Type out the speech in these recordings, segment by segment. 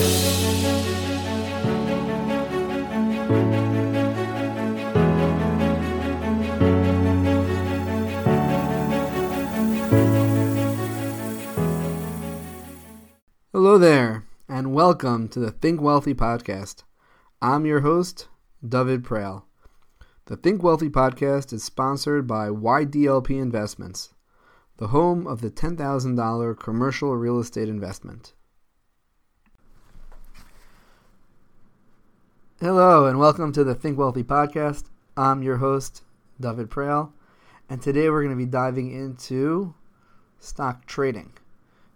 Hello there, and welcome to the Think Wealthy podcast. I'm your host, David Prale. The Think Wealthy podcast is sponsored by YDLP Investments, the home of the $10,000 commercial real estate investment. Hello, and welcome to the Think Wealthy podcast. I'm your host, David Prale, and today we're going to be diving into stock trading.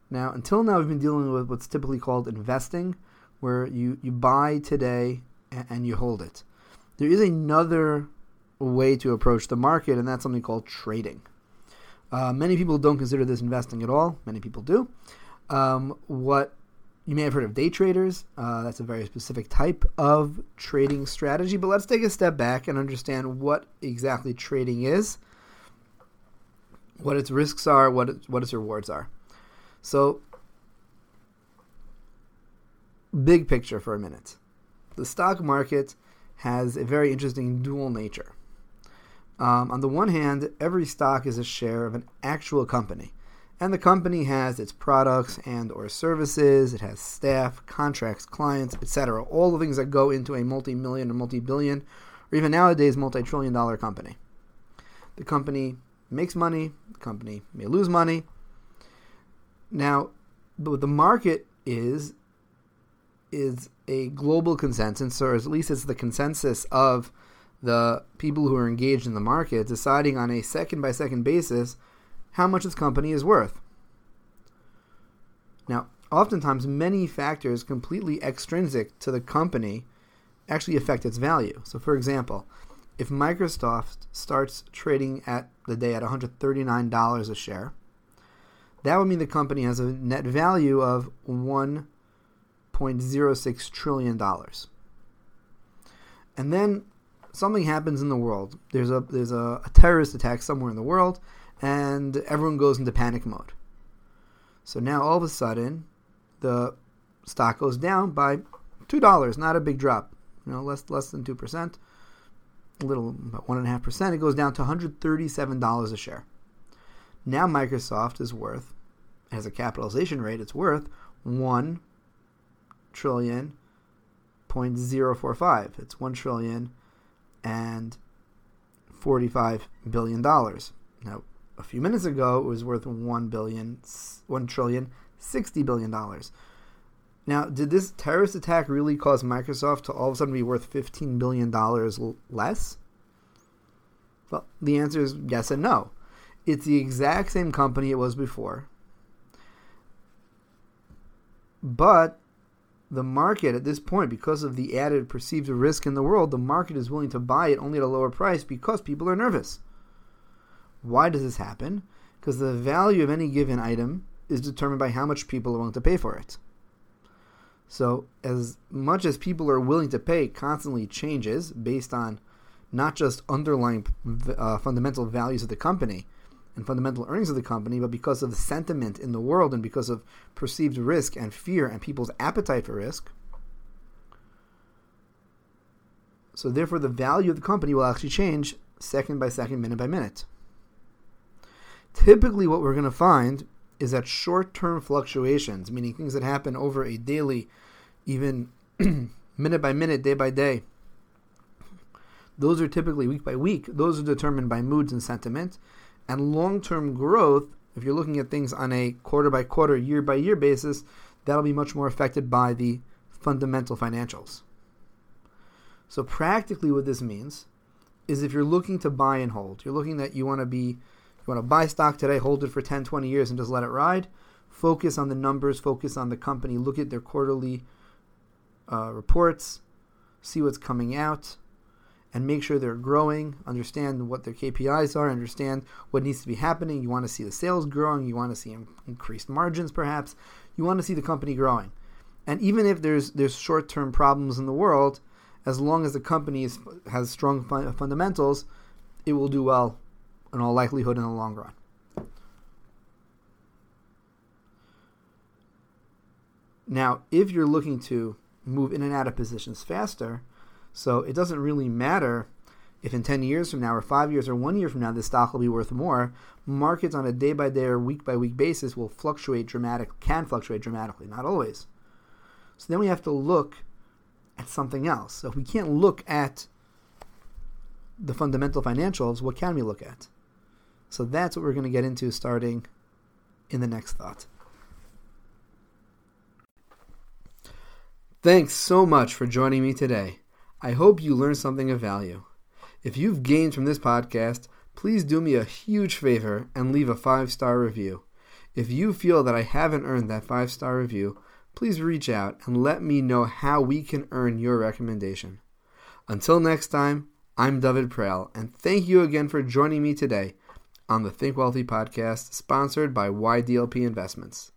Now, until now, we've been dealing with what's typically called investing, where you, you buy today and, and you hold it. There is another way to approach the market, and that's something called trading. Uh, many people don't consider this investing at all. Many people do. Um, what you may have heard of day traders. Uh, that's a very specific type of trading strategy. But let's take a step back and understand what exactly trading is, what its risks are, what it, what its rewards are. So, big picture for a minute. The stock market has a very interesting dual nature. Um, on the one hand, every stock is a share of an actual company, and the company has its products and or services, it has staff, contracts, clients, etc. All the things that go into a multi-million or multi-billion or even nowadays multi-trillion dollar company. The company makes money, the company may lose money, now, what the market is is a global consensus, or at least it's the consensus of the people who are engaged in the market, deciding on a second by second basis how much this company is worth. Now, oftentimes, many factors completely extrinsic to the company actually affect its value. So, for example, if Microsoft starts trading at the day at $139 a share, that would mean the company has a net value of $1.06 trillion. And then something happens in the world. There's a there's a, a, terrorist attack somewhere in the world, and everyone goes into panic mode. So now all of a sudden, the stock goes down by two dollars. Not a big drop, you know, less less than two percent, a little about one and a half percent. It goes down to 137 dollars a share. Now Microsoft is worth has a capitalization rate, it's worth one trillion point zero four five. It's one trillion and forty five billion dollars. Now, a few minutes ago, it was worth one billion, one trillion, sixty billion dollars. Now, did this terrorist attack really cause Microsoft to all of a sudden be worth fifteen billion dollars less? Well, the answer is yes and no. It's the exact same company it was before. But the market at this point, because of the added perceived risk in the world, the market is willing to buy it only at a lower price because people are nervous. Why does this happen? Because the value of any given item is determined by how much people are willing to pay for it. So, as much as people are willing to pay constantly changes based on not just underlying uh, fundamental values of the company, and fundamental earnings of the company, but because of the sentiment in the world and because of perceived risk and fear and people's appetite for risk. So, therefore, the value of the company will actually change second by second, minute by minute. Typically, what we're going to find is that short term fluctuations, meaning things that happen over a daily, even minute by minute, day by day, those are typically week by week. Those are determined by moods and sentiment and long term growth, if you're looking at things on a quarter by quarter, year by year basis, that'll be much more affected by the fundamental financials. So, practically, what this means is if you're looking to buy and hold, you're looking that you want to be, you want to buy stock today, hold it for 10, 20 years, and just let it ride. Focus on the numbers, focus on the company, look at their quarterly uh, reports, see what's coming out, and make sure they're growing, understand what their KPIs are, understand what needs to be happening. You want to see the sales growing, you want to see increased margins perhaps. You want to see the company growing. And even if there's there's short-term problems in the world, as long as the company is, has strong fun, fundamentals, it will do well in all likelihood in the long run. Now, if you're looking to move in and out of positions faster, so it doesn't really matter if in 10 years from now or 5 years or 1 year from now this stock will be worth more, markets on a day by day or week by week basis will fluctuate dramatically, can fluctuate dramatically, not always. So then we have to look at something else. So if we can't look at the fundamental financials, what can we look at? So that's what we're going to get into starting in the next thought. Thanks so much for joining me today. I hope you learned something of value. If you've gained from this podcast, please do me a huge favor and leave a five star review. If you feel that I haven't earned that five star review, please reach out and let me know how we can earn your recommendation. Until next time, I'm David Prael, and thank you again for joining me today on the Think Wealthy podcast, sponsored by YDLP Investments.